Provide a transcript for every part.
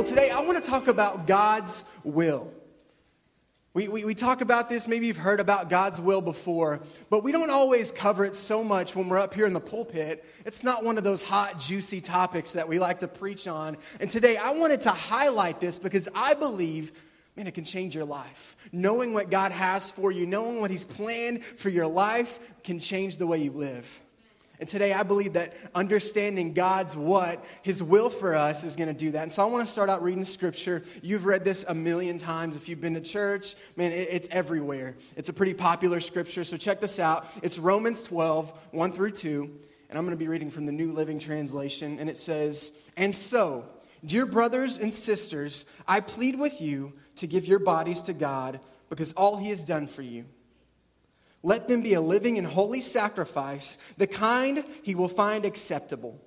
Well, today I want to talk about God's will. We, we, we, talk about this, maybe you've heard about God's will before, but we don't always cover it so much when we're up here in the pulpit. It's not one of those hot, juicy topics that we like to preach on. And today I wanted to highlight this because I believe, man, it can change your life. Knowing what God has for you, knowing what He's planned for your life can change the way you live. And today I believe that understanding God's what, His will for us, is going to do that. And so I want to start out reading scripture. You've read this a million times. If you've been to church, man, it's everywhere. It's a pretty popular scripture. So check this out. It's Romans 12, 1 through 2. And I'm going to be reading from the New Living Translation. And it says, And so, dear brothers and sisters, I plead with you to give your bodies to God because all He has done for you. Let them be a living and holy sacrifice, the kind he will find acceptable.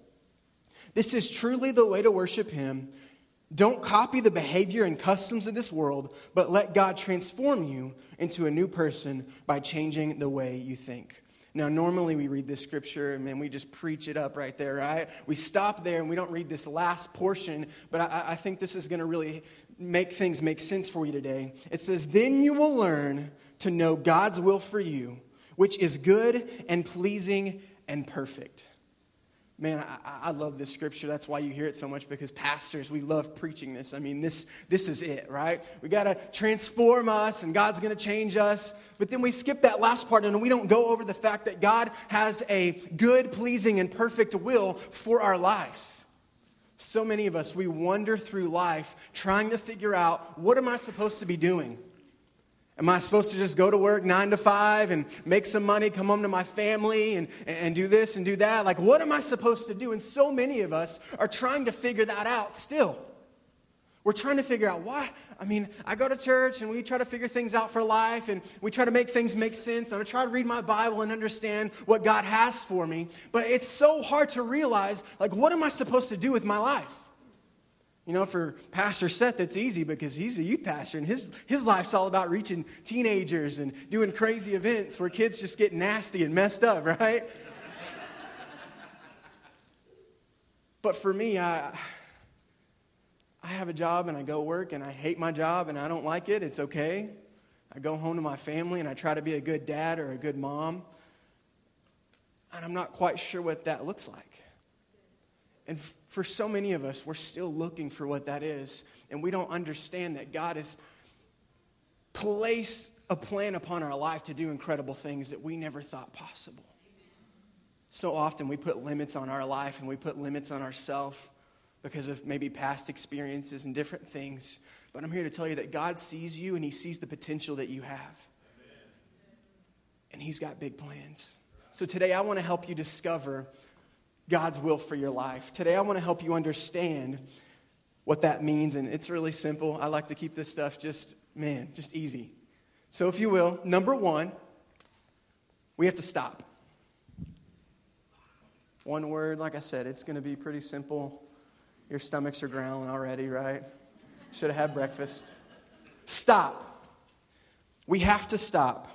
This is truly the way to worship him. Don't copy the behavior and customs of this world, but let God transform you into a new person by changing the way you think. Now, normally we read this scripture and then we just preach it up right there, right? We stop there and we don't read this last portion, but I, I think this is going to really make things make sense for you today. It says, Then you will learn to know God's will for you, which is good and pleasing and perfect. Man, I, I, love this scripture. That's why you hear it so much because pastors, we love preaching this. I mean, this, this is it, right? We got to transform us and God's going to change us. But then we skip that last part and we don't go over the fact that God has a good, pleasing, and perfect will for our lives. So many of us, we wander through life trying to figure out what am I supposed to be doing? Am I supposed to just go to work nine to five and make some money, come home to my family and, and do this and do that? Like, what am I supposed to do? And so many of us are trying to figure that out still. We're trying to figure out why. I mean, I go to church and we try to figure things out for life and we try to make things make sense. I'm going to try to read my Bible and understand what God has for me. But it's so hard to realize, like, what am I supposed to do with my life? You know, for Pastor Seth, it's easy because he's a youth pastor and his, his life's all about reaching teenagers and doing crazy events where kids just get nasty and messed up, right? but for me, I, I have a job and I go work and I hate my job and I don't like it. It's okay. I go home to my family and I try to be a good dad or a good mom. And I'm not quite sure what that looks like. And for so many of us, we're still looking for what that is. And we don't understand that God has placed a plan upon our life to do incredible things that we never thought possible. So often we put limits on our life and we put limits on ourselves because of maybe past experiences and different things. But I'm here to tell you that God sees you and He sees the potential that you have. And He's got big plans. So today I want to help you discover God's will for your life. Today, I want to help you understand what that means, and it's really simple. I like to keep this stuff just, man, just easy. So, if you will, number one, we have to stop. One word, like I said, it's going to be pretty simple. Your stomachs are growling already, right? Should have had breakfast. Stop. We have to stop.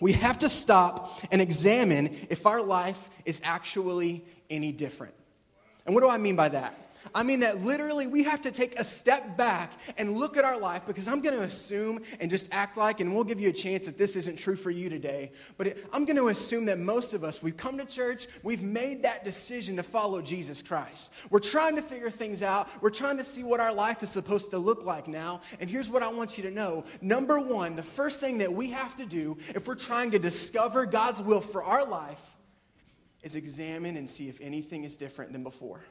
We have to stop and examine if our life is actually any different. And what do I mean by that? I mean that literally we have to take a step back and look at our life because I'm going to assume and just act like, and we'll give you a chance if this isn't true for you today, but it, I'm going to assume that most of us, we've come to church, we've made that decision to follow Jesus Christ. We're trying to figure things out, we're trying to see what our life is supposed to look like now. And here's what I want you to know number one, the first thing that we have to do if we're trying to discover God's will for our life is examine and see if anything is different than before.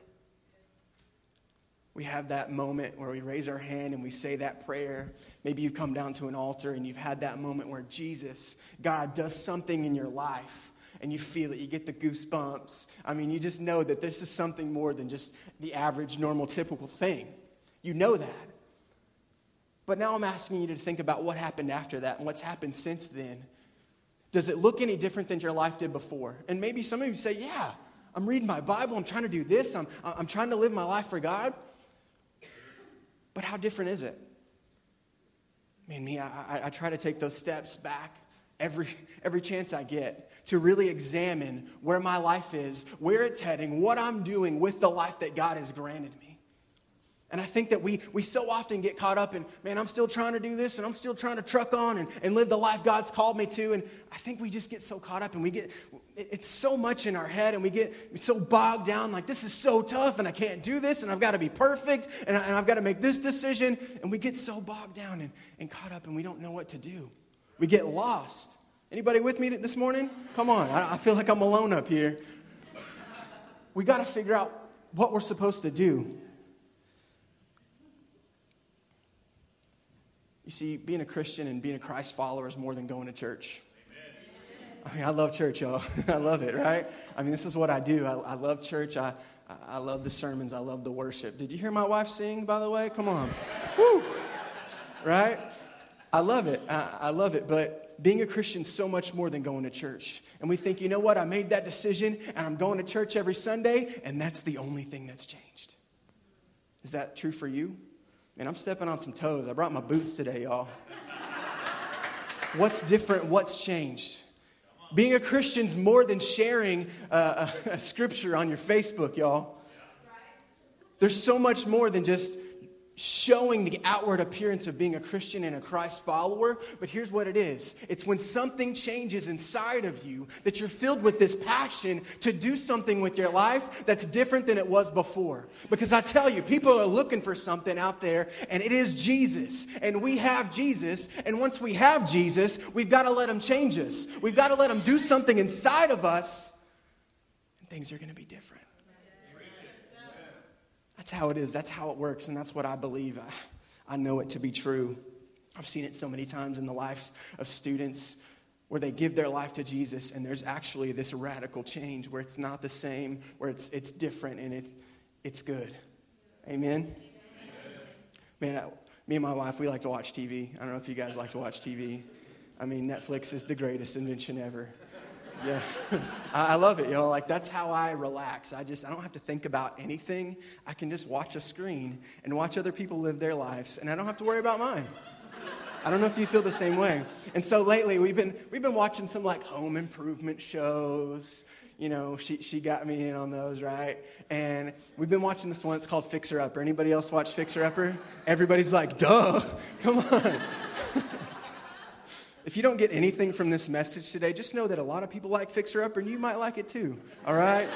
We have that moment where we raise our hand and we say that prayer. Maybe you've come down to an altar and you've had that moment where Jesus, God, does something in your life and you feel it. You get the goosebumps. I mean, you just know that this is something more than just the average, normal, typical thing. You know that. But now I'm asking you to think about what happened after that and what's happened since then does it look any different than your life did before? And maybe some of you say, Yeah, I'm reading my Bible, I'm trying to do this, I'm, I'm trying to live my life for God. But how different is it? Man, me, I, I, I try to take those steps back every, every chance I get to really examine where my life is, where it's heading, what I'm doing with the life that God has granted me. And I think that we, we so often get caught up in, man, I'm still trying to do this and I'm still trying to truck on and, and live the life God's called me to. And I think we just get so caught up and we get, it's so much in our head and we get so bogged down like, this is so tough and I can't do this and I've got to be perfect and, I, and I've got to make this decision. And we get so bogged down and, and caught up and we don't know what to do. We get lost. Anybody with me this morning? Come on, I, I feel like I'm alone up here. We got to figure out what we're supposed to do. You see, being a Christian and being a Christ follower is more than going to church. I mean, I love church, y'all. I love it, right? I mean, this is what I do. I, I love church. I, I love the sermons. I love the worship. Did you hear my wife sing, by the way? Come on. Woo! Right? I love it. I, I love it. But being a Christian is so much more than going to church. And we think, you know what? I made that decision and I'm going to church every Sunday, and that's the only thing that's changed. Is that true for you? Man, I'm stepping on some toes. I brought my boots today, y'all. What's different? What's changed? Being a Christian's more than sharing uh, a, a scripture on your Facebook, y'all. There's so much more than just showing the outward appearance of being a Christian and a Christ follower, but here's what it is it's when something changes inside of you that you're filled with this passion to do something with your life that's different than it was before. Because I tell you, people are looking for something out there, and it is Jesus. And we have Jesus, and once we have Jesus, we've got to let Him change us. We've got to let Him do something inside of us, and things are going to be different. That's how it is. That's how it works. And that's what I believe. I, I know it to be true. I've seen it so many times in the lives of students where they give their life to Jesus and there's actually this radical change where it's not the same, where it's, it's different and it's, it's good. Amen? Man, I, me and my wife, we like to watch TV. I don't know if you guys like to watch TV. I mean, Netflix is the greatest invention ever. Yeah. I love it, you know, like that's how I relax. I just I don't have to think about anything. I can just watch a screen and watch other people live their lives and I don't have to worry about mine. I don't know if you feel the same way. And so lately we've been we've been watching some like home improvement shows. You know, she she got me in on those, right? And we've been watching this one, it's called Fixer Upper. Anybody else watch Fixer Upper? Everybody's like, duh, come on. If you don't get anything from this message today, just know that a lot of people like Fixer Upper and you might like it too, all right?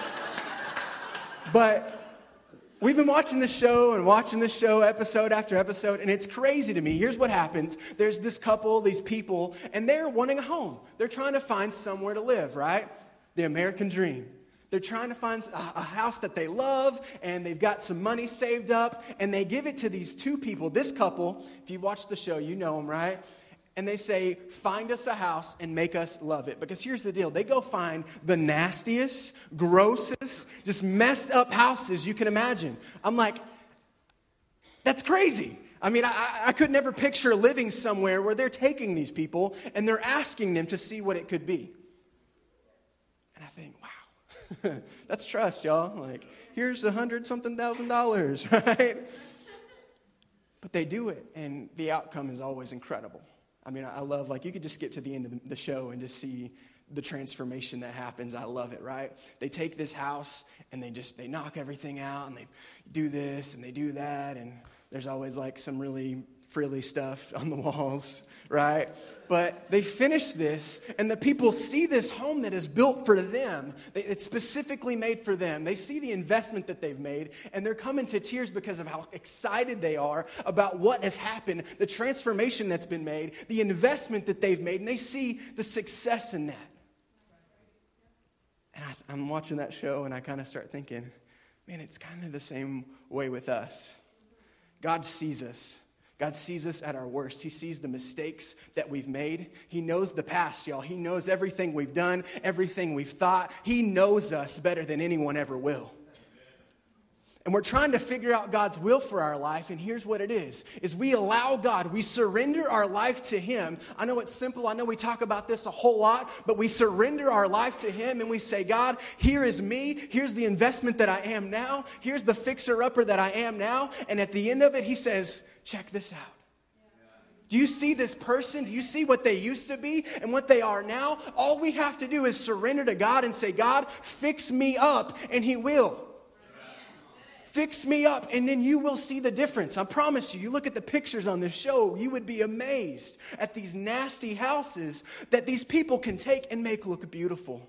but we've been watching this show and watching this show episode after episode, and it's crazy to me. Here's what happens there's this couple, these people, and they're wanting a home. They're trying to find somewhere to live, right? The American dream. They're trying to find a house that they love and they've got some money saved up and they give it to these two people. This couple, if you've watched the show, you know them, right? And they say, Find us a house and make us love it. Because here's the deal they go find the nastiest, grossest, just messed up houses you can imagine. I'm like, That's crazy. I mean, I, I could never picture living somewhere where they're taking these people and they're asking them to see what it could be. And I think, wow, that's trust, y'all. Like, here's a hundred something thousand dollars, right? But they do it, and the outcome is always incredible. I mean, I love, like, you could just get to the end of the show and just see the transformation that happens. I love it, right? They take this house and they just, they knock everything out and they do this and they do that. And there's always like some really frilly stuff on the walls right? But they finish this, and the people see this home that is built for them. It's specifically made for them. They see the investment that they've made, and they're coming to tears because of how excited they are about what has happened, the transformation that's been made, the investment that they've made, and they see the success in that. And I, am watching that show, and I kind of start thinking, man, it's kind of the same way with us. God sees us. God sees us at our worst. He sees the mistakes that we've made. He knows the past, y'all. He knows everything we've done, everything we've thought. He knows us better than anyone ever will. And we're trying to figure out God's will for our life, and here's what it is is we allow God, we surrender our life to Him. I know it's simple, I know we talk about this a whole lot, but we surrender our life to Him and we say, God, here is me, here's the investment that I am now, here's the fixer-upper that I am now, and at the end of it, He says, check this out. Do you see this person? Do you see what they used to be and what they are now? All we have to do is surrender to God and say, God, fix me up, and He will. Fix me up, and then you will see the difference. I promise you. You look at the pictures on this show, you would be amazed at these nasty houses that these people can take and make look beautiful.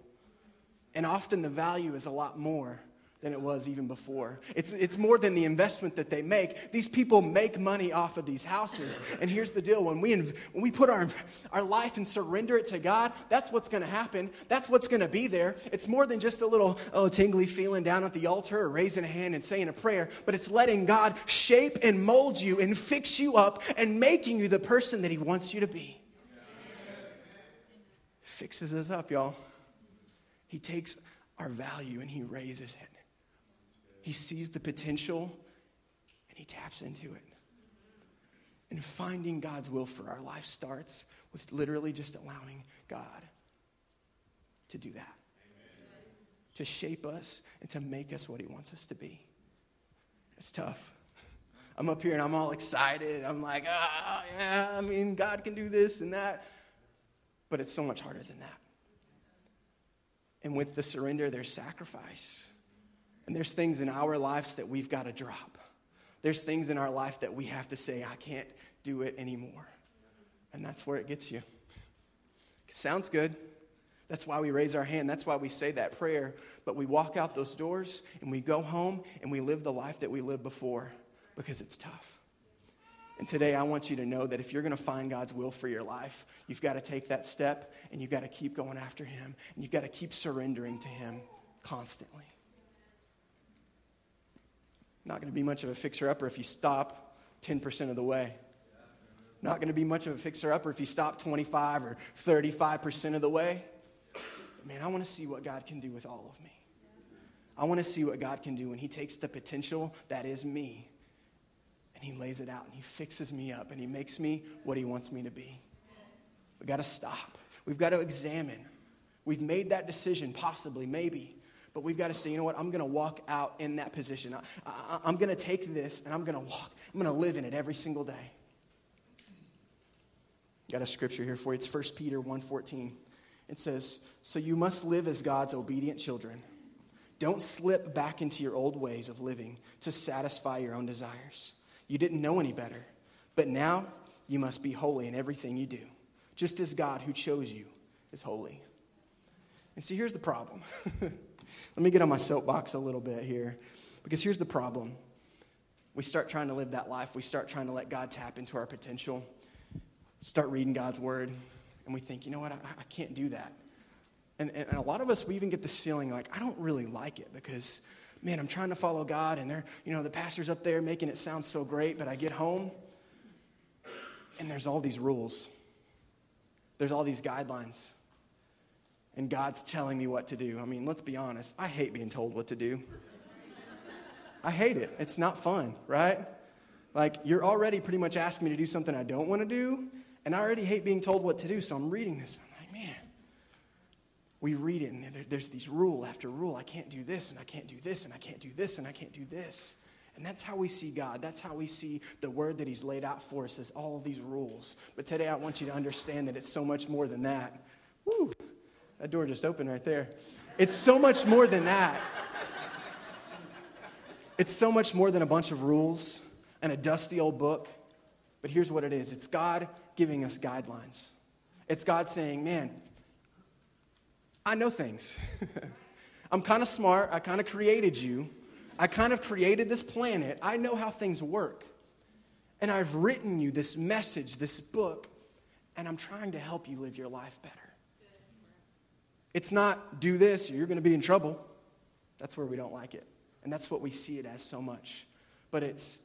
And often the value is a lot more than it was even before. It's, it's more than the investment that they make. These people make money off of these houses. And here's the deal when we, when we put our, our life and surrender it to God, that's what's going to happen. That's what's going to be there. It's more than just a little, oh, tingly feeling down at the altar or raising a hand and saying a prayer, but it's letting God shape and mold you and fix you up and making you the person that He wants you to be. Fixes us up, y'all. He takes our value and He raises it. He sees the potential and he taps into it. And finding God's will for our life starts with literally just allowing God to do that, Amen. to shape us and to make us what he wants us to be. It's tough. I'm up here and I'm all excited. I'm like, ah, yeah, I mean, God can do this and that. But it's so much harder than that. And with the surrender, there's sacrifice. And there's things in our lives that we've got to drop. There's things in our life that we have to say, I can't do it anymore. And that's where it gets you. It sounds good. That's why we raise our hand. That's why we say that prayer. But we walk out those doors and we go home and we live the life that we lived before because it's tough. And today I want you to know that if you're going to find God's will for your life, you've got to take that step and you've got to keep going after Him and you've got to keep surrendering to Him constantly. Not going to be much of a fixer upper if you stop 10% of the way. Not going to be much of a fixer upper if you stop 25 or 35% of the way. Man, I want to see what God can do with all of me. I want to see what God can do when He takes the potential that is me and He lays it out and He fixes me up and He makes me what He wants me to be. We've got to stop. We've got to examine. We've made that decision, possibly, maybe. But we've got to say, you know what? I'm going to walk out in that position. I, am going to take this and I'm going to walk. I'm going to live in it every single day. Got a scripture here for you. It's 1 Peter 1.14. It says, So you must live as God's obedient children. Don't slip back into your old ways of living to satisfy your own desires. You didn't know any better, but now you must be holy in everything you do, just as God who chose you is holy. And see, here's the problem. Let me get on my soapbox a little bit here. Because here's the problem. We start trying to live that life, we start trying to let God tap into our potential, start reading God's word, and we think, you know what, I, I can't do that. And, and, a lot of us, we even get this feeling like, I don't really like it because, man, I'm trying to follow God, and they're, you know, the pastor's up there making it sound so great, but I get home, and there's all these rules, there's all these guidelines and God's telling me what to do. I mean, let's be honest, I hate being told what to do. I hate it. It's not fun, right? Like, you're already pretty much asking me to do something I don't want to do, and I already hate being told what to do, so I'm reading this. I'm like, man, we read it, and there's these rule after rule. I can't do this, and I can't do this, and I can't do this, and I can't do this. And that's how we see God. That's how we see the word that He's laid out for us as all these rules. But today I want you to understand that it's so much more than that. Woo! That door just opened right there. It's so much more than that. It's so much more than a bunch of rules and a dusty old book. But here's what it is it's God giving us guidelines. It's God saying, Man, I know things. I'm kind of smart. I kind of created you. I kind of created this planet. I know how things work. And I've written you this message, this book, and I'm trying to help you live your life better. It's not do this or you're going to be in trouble. That's where we don't like it. And that's what we see it as so much. But it's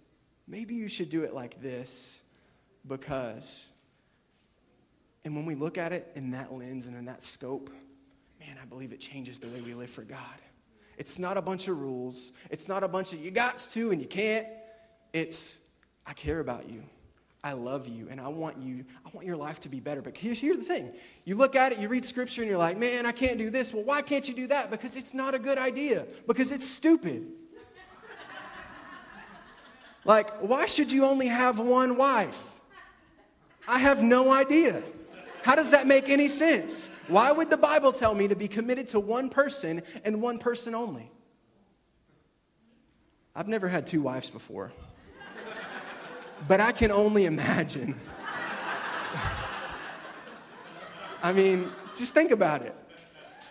maybe you should do it like this because. And when we look at it in that lens and in that scope, man, I believe it changes the way we live for God. It's not a bunch of rules. It's not a bunch of you got to and you can't. It's I care about you. I love you and I want you, I want your life to be better. But here's, here's the thing. You look at it, you read scripture, and you're like, man, I can't do this. Well, why can't you do that? Because it's not a good idea, because it's stupid. like, why should you only have one wife? I have no idea. How does that make any sense? Why would the Bible tell me to be committed to one person and one person only? I've never had two wives before, but I can only imagine. I mean, just think about it.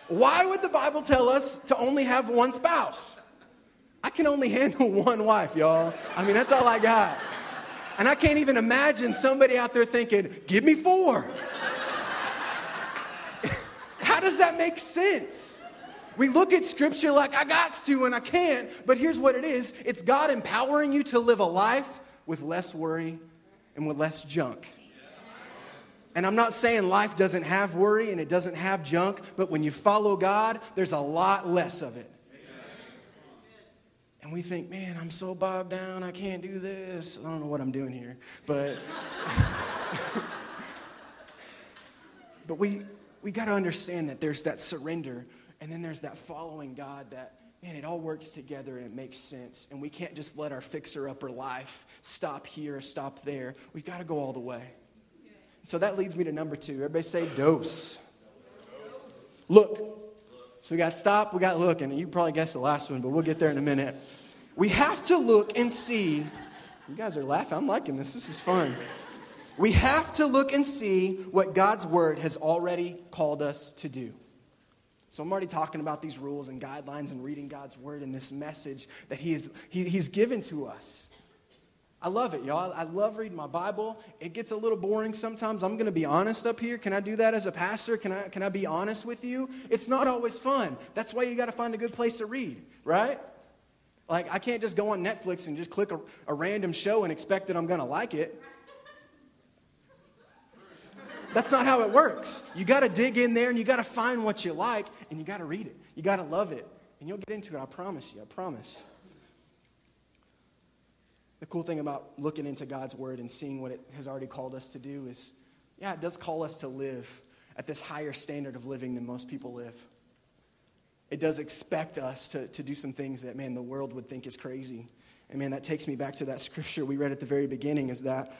Why would the Bible tell us to only have one spouse? I can only handle one wife, y'all. I mean, that's all I got. And I can't even imagine somebody out there thinking, give me four. How does that make sense? We look at scripture like I got to and I can't, but here's what it is it's God empowering you to live a life with less worry and with less junk. And I'm not saying life doesn't have worry and it doesn't have junk, but when you follow God, there's a lot less of it. And we think, man, I'm so bogged down, I can't do this. I don't know what I'm doing here. But but we we got to understand that there's that surrender and then there's that following God that man, it all works together and it makes sense. And we can't just let our fixer upper life stop here, or stop there. We've got to go all the way. So that leads me to number two. Everybody say dose. Look. So we got stop, we got look, and you probably guessed the last one, but we'll get there in a minute. We have to look and see. You guys are laughing. I'm liking this. This is fun. We have to look and see what God's word has already called us to do. So I'm already talking about these rules and guidelines and reading God's word and this message that He's, he, he's given to us. I love it, y'all. I love reading my Bible. It gets a little boring sometimes. I'm going to be honest up here. Can I do that as a pastor? Can I, can I be honest with you? It's not always fun. That's why you got to find a good place to read, right? Like, I can't just go on Netflix and just click a, a random show and expect that I'm going to like it. That's not how it works. You got to dig in there and you got to find what you like and you got to read it. You got to love it. And you'll get into it, I promise you. I promise. The cool thing about looking into God's word and seeing what it has already called us to do is, yeah, it does call us to live at this higher standard of living than most people live. It does expect us to, to do some things that, man, the world would think is crazy. And man, that takes me back to that scripture we read at the very beginning is that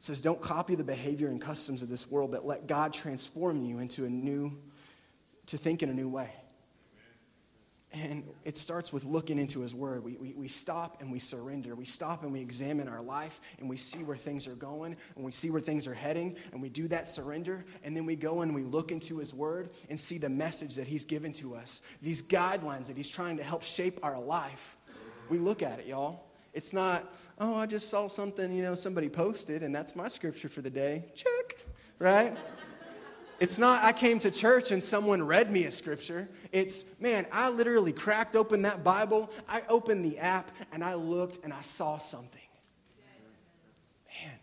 says, Don't copy the behavior and customs of this world, but let God transform you into a new, to think in a new way. And it starts with looking into His Word. We, we, we stop and we surrender. We stop and we examine our life and we see where things are going and we see where things are heading and we do that surrender. And then we go and we look into His Word and see the message that He's given to us, these guidelines that He's trying to help shape our life. We look at it, y'all. It's not, oh, I just saw something, you know, somebody posted and that's my scripture for the day. Check, right? It's not, I came to church and someone read me a scripture. It's, man, I literally cracked open that Bible, I opened the app, and I looked and I saw something. Man,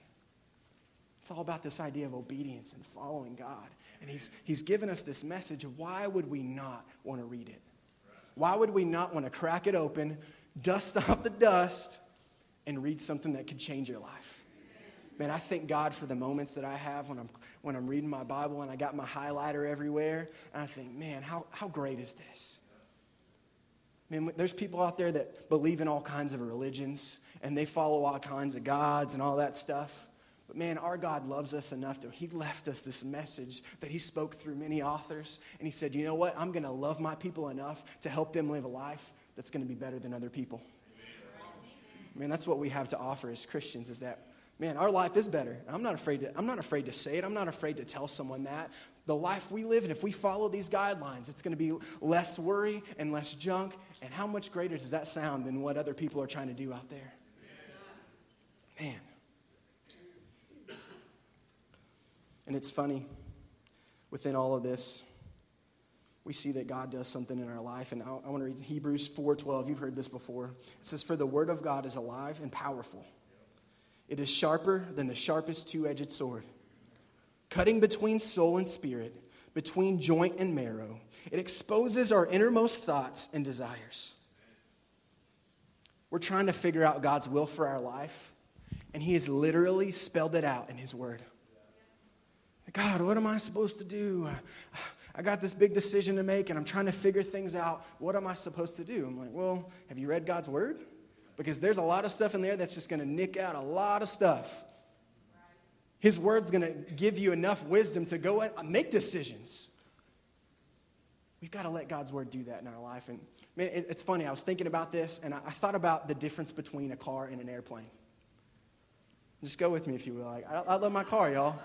it's all about this idea of obedience and following God. And he's, he's given us this message. Why would we not want to read it? Why would we not want to crack it open, dust off the dust, and read something that could change your life? Man, I thank God for the moments that I have when I'm when I'm reading my Bible and I got my highlighter everywhere. And I think, man, how, how great is this? Man, there's people out there that believe in all kinds of religions and they follow all kinds of gods and all that stuff. But man, our God loves us enough to, He left us this message that He spoke through many authors. And He said, you know what? I'm going to love my people enough to help them live a life that's going to be better than other people. Man, that's what we have to offer as Christians is that man, our life is better. I'm not afraid to, I'm not afraid to say it. I'm not afraid to tell someone that. The life we live, and if we follow these guidelines, it's going to be less worry and less junk. And how much greater does that sound than what other people are trying to do out there? Man. And it's funny, within all of this, we see that God does something in our life. And I, I want to read Hebrews 4.12. You've heard this before. It says, For the word of God is alive and powerful it is sharper than the sharpest two edged sword, cutting between soul and spirit, between joint and marrow. It exposes our innermost thoughts and desires. We're trying to figure out God's will for our life, and He has literally spelled it out in His Word. God, what am I supposed to do? I got this big decision to make, and I'm trying to figure things out. What am I supposed to do? I'm like, well, have you read God's Word? because there's a lot of stuff in there that's just going to nick out a lot of stuff. His word's going to give you enough wisdom to go and make decisions. We've got to let God's word do that in our life. And man, it's funny. I was thinking about this, and I, thought about the difference between a car and an airplane. Just go with me if you will. Like, I love my car, y'all.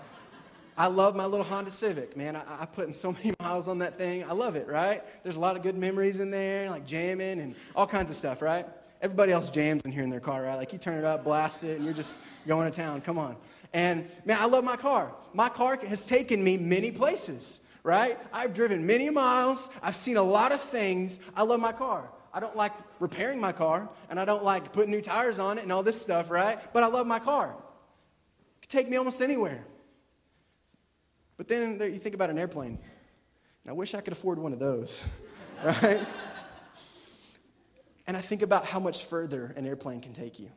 I love my little Honda Civic, man. I, I put in so many miles on that thing. I love it, right? There's a lot of good memories in there, like jamming and all kinds of stuff, right? Everybody else jams in here in their car, right? Like you turn it up, blast it, and you're just going to town. Come on. And man, I love my car. My car has taken me many places right? I've driven many miles. I've seen a lot of things. I love my car. I don't like repairing my car, and I don't like putting new tires on it and all this stuff, right? But I love my car. It could take me almost anywhere. But then you think about an airplane. And I wish I could afford one of those, right? and I think about how much further an airplane can take you.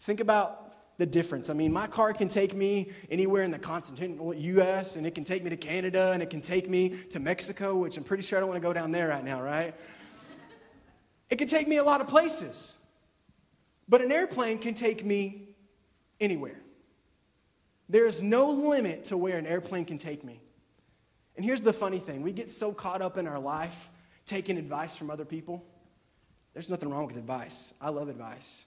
Think about the difference. I mean, my car can take me anywhere in the continental US, and it can take me to Canada, and it can take me to Mexico, which I'm pretty sure I don't want to go down there right now, right? It can take me a lot of places. But an airplane can take me anywhere. There's no limit to where an airplane can take me. And here's the funny thing we get so caught up in our life taking advice from other people. There's nothing wrong with advice. I love advice.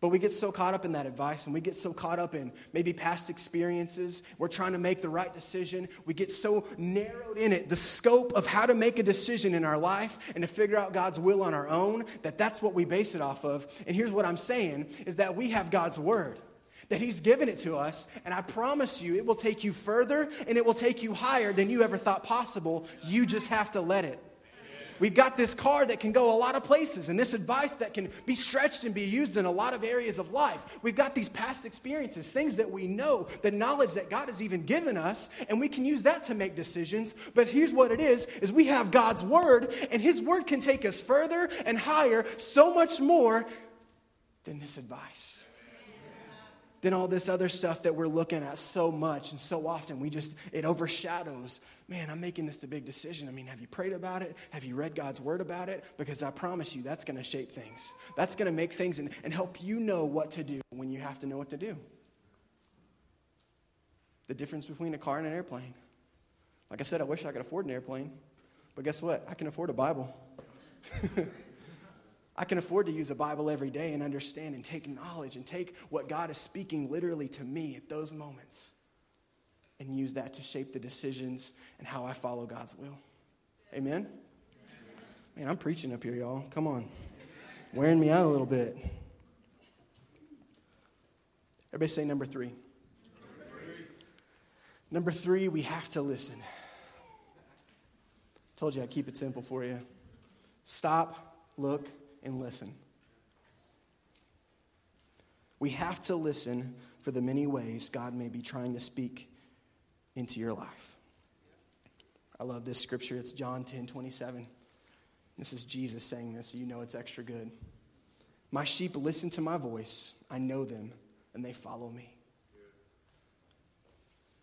But we get so caught up in that advice and we get so caught up in maybe past experiences. We're trying to make the right decision. We get so narrowed in it, the scope of how to make a decision in our life and to figure out God's will on our own, that that's what we base it off of. And here's what I'm saying is that we have God's word. That he's given it to us, and I promise you, it will take you further and it will take you higher than you ever thought possible. You just have to let it. We've got this car that can go a lot of places, and this advice that can be stretched and be used in a lot of areas of life. We've got these past experiences, things that we know, the knowledge that God has even given us, and we can use that to make decisions. But here's what it is, is we have God's word, and his word can take us further and higher, so much more than this advice than all this other stuff that we're looking at so much and so often. We just it overshadows. Man i'm making this a big decision. I mean have you prayed about it? Have you read god's word about it? Because i promise you that's going to shape things. That's going to make things and, and help you know what to do when you have to know what to do. The difference between a car and an airplane. Like i said i wish i could afford an airplane but guess what? I can afford a bible I can afford to use a Bible every day and understand and take knowledge and take what God is speaking literally to me at those moments and use that to shape the decisions and how I follow God's will. Amen? Man, I'm preaching up here, y'all. Come on. Wearing me out a little bit. Everybody say number three. Number three, we have to listen. Told you I'd keep it simple for you. Stop, look, and listen. We have to listen for the many ways God may be trying to speak into your life. I love this scripture. It's John 10 27. This is Jesus saying this, so you know it's extra good. My sheep listen to my voice, I know them, and they follow me.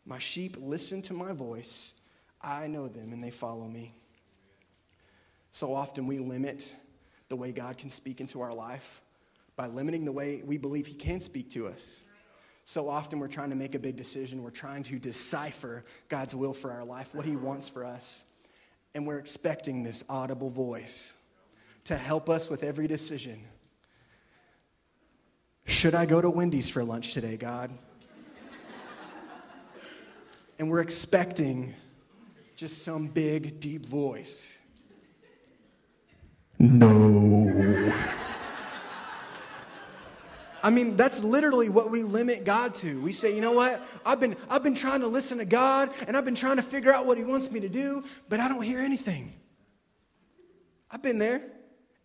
My sheep listen to my voice, I know them, and they follow me. So often we limit the way God can speak into our life by limiting the way we believe He can speak to us. So often we're trying to make a big decision, we're trying to decipher God's will for our life, what He wants for us, and we're expecting this audible voice to help us with every decision. Should I go to Wendy's for lunch today, God? and we're expecting just some big, deep voice no. I mean, that's literally what we limit God to. We say, you know what? I've been, I've been trying to listen to God and I've been trying to figure out what He wants me to do, but I don't hear anything. I've been there.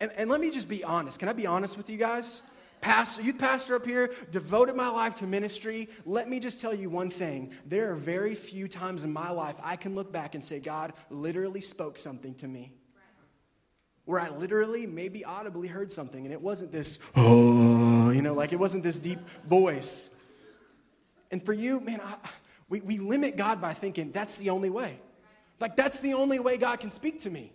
And, and let me just be honest. Can I be honest with you guys? Pastor, youth pastor up here, devoted my life to ministry. Let me just tell you one thing. There are very few times in my life I can look back and say, God literally spoke something to me where I literally, maybe audibly heard something, and it wasn't this, oh, you know, like it wasn't this deep voice. And for you, man, I, we, we limit God by thinking that's the only way. Like, that's the only way God can speak to me.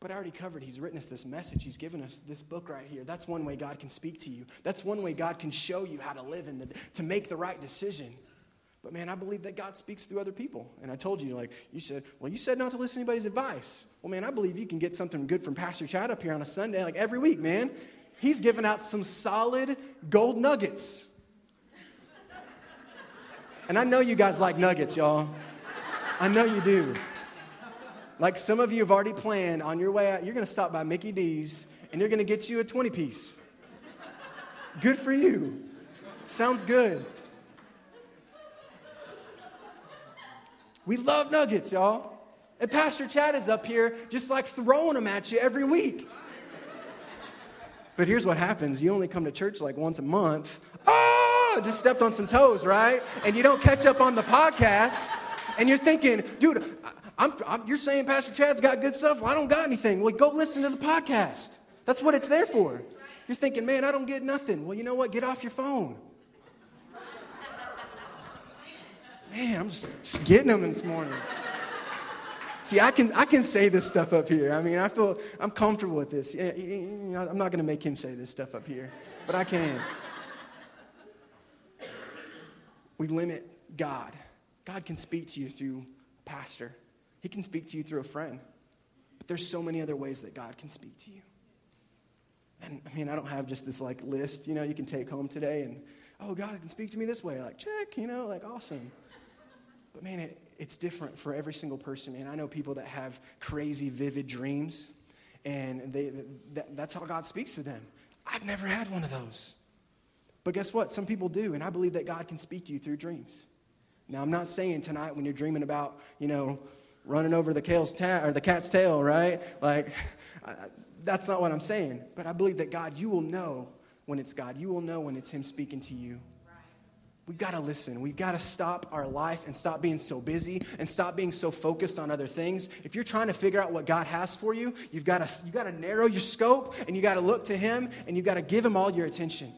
But I already covered, He's written us this message. He's given us this book right here. That's one way God can speak to you. That's one way God can show you how to live and to make the right decision. But man, I believe that God speaks through other people. And I told you, like, you said, well, you said not to listen to anybody's advice. Well, man, I believe you can get something good from Pastor Chad up here on a Sunday, like every week, man. He's giving out some solid gold nuggets. And I know you guys like nuggets, y'all. I know you do. Like some of you have already planned on your way out, you're to stop by Mickey D's and you're to get you a 20 piece. Good for you. Sounds good. We love nuggets, y'all. And Pastor Chad is up here just like throwing them at you every week. But here's what happens you only come to church like once a month. Oh, just stepped on some toes, right? And you don't catch up on the podcast. And you're thinking, dude, I'm, I'm, you're saying Pastor Chad's got good stuff. Well, I don't got anything. Well, go listen to the podcast. That's what it's there for. You're thinking, man, I don't get nothing. Well, you know what? Get off your phone. Man, I'm just, just getting them this morning. See, I can, I can say this stuff up here. I mean, I feel I'm comfortable with this. I'm not going to make him say this stuff up here, but I can. We limit God. God can speak to you through a pastor, He can speak to you through a friend. But there's so many other ways that God can speak to you. And I mean, I don't have just this like list, you know, you can take home today and, oh, God can speak to me this way. Like, check, you know, like, awesome. But man, it, it's different for every single person. And I know people that have crazy, vivid dreams, and they, that, that's how God speaks to them. I've never had one of those. But guess what? Some people do, and I believe that God can speak to you through dreams. Now, I'm not saying tonight when you're dreaming about, you know, running over the, ta- or the cat's tail, right? Like, I, that's not what I'm saying. But I believe that God, you will know when it's God. You will know when it's Him speaking to you we've got to listen. We've got to stop our life and stop being so busy and stop being so focused on other things. If you're trying to figure out what God has for you, you've got to, you've got to narrow your scope and you've got to look to Him and you've got to give Him all your attention.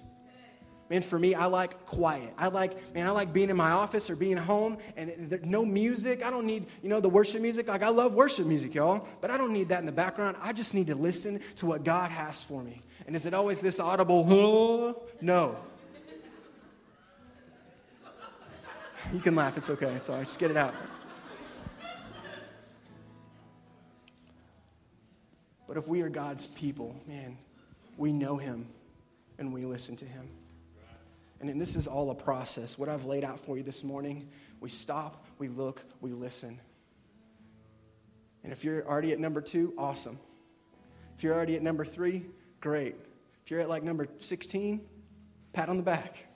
Man, for me, I like quiet. I like, man, I like being in my office or being home and there's no music. I don't need, you know, the worship music. Like, I love worship music, y'all, but I don't need that in the background. I just need to listen to what God has for me. And is it always this audible, no. You can laugh. It's okay. It's all right. Just get it out. But if we are God's people, man, we know Him and we listen to Him. And this is all a process. What I've laid out for you this morning, we stop, we look, we listen. And if you're already at number two, awesome. If you're already at number three, great. If you're at like number 16, pat on the back.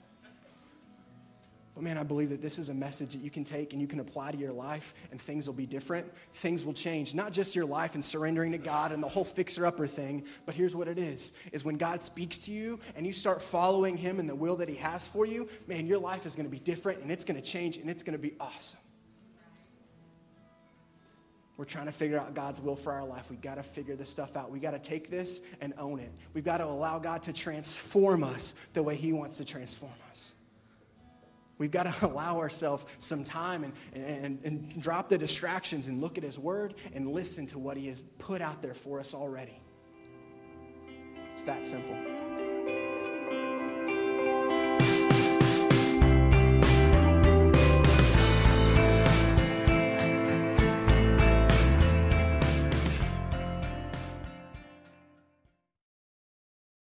But man, I believe that this is a message that you can take and you can apply to your life, and things will be different. Things will change. Not just your life and surrendering to God and the whole fixer upper thing, but here's what it is is when God speaks to you and you start following Him and the will that He has for you, man, your life is going to be different and it's going to change and it's going to be awesome. We're trying to figure out God's will for our life. We've got to figure this stuff out. We've got to take this and own it. We've got to allow God to transform us the way He wants to transform us. We've got to allow ourselves some time and, and, and drop the distractions and look at His Word and listen to what He has put out there for us already. It's that simple.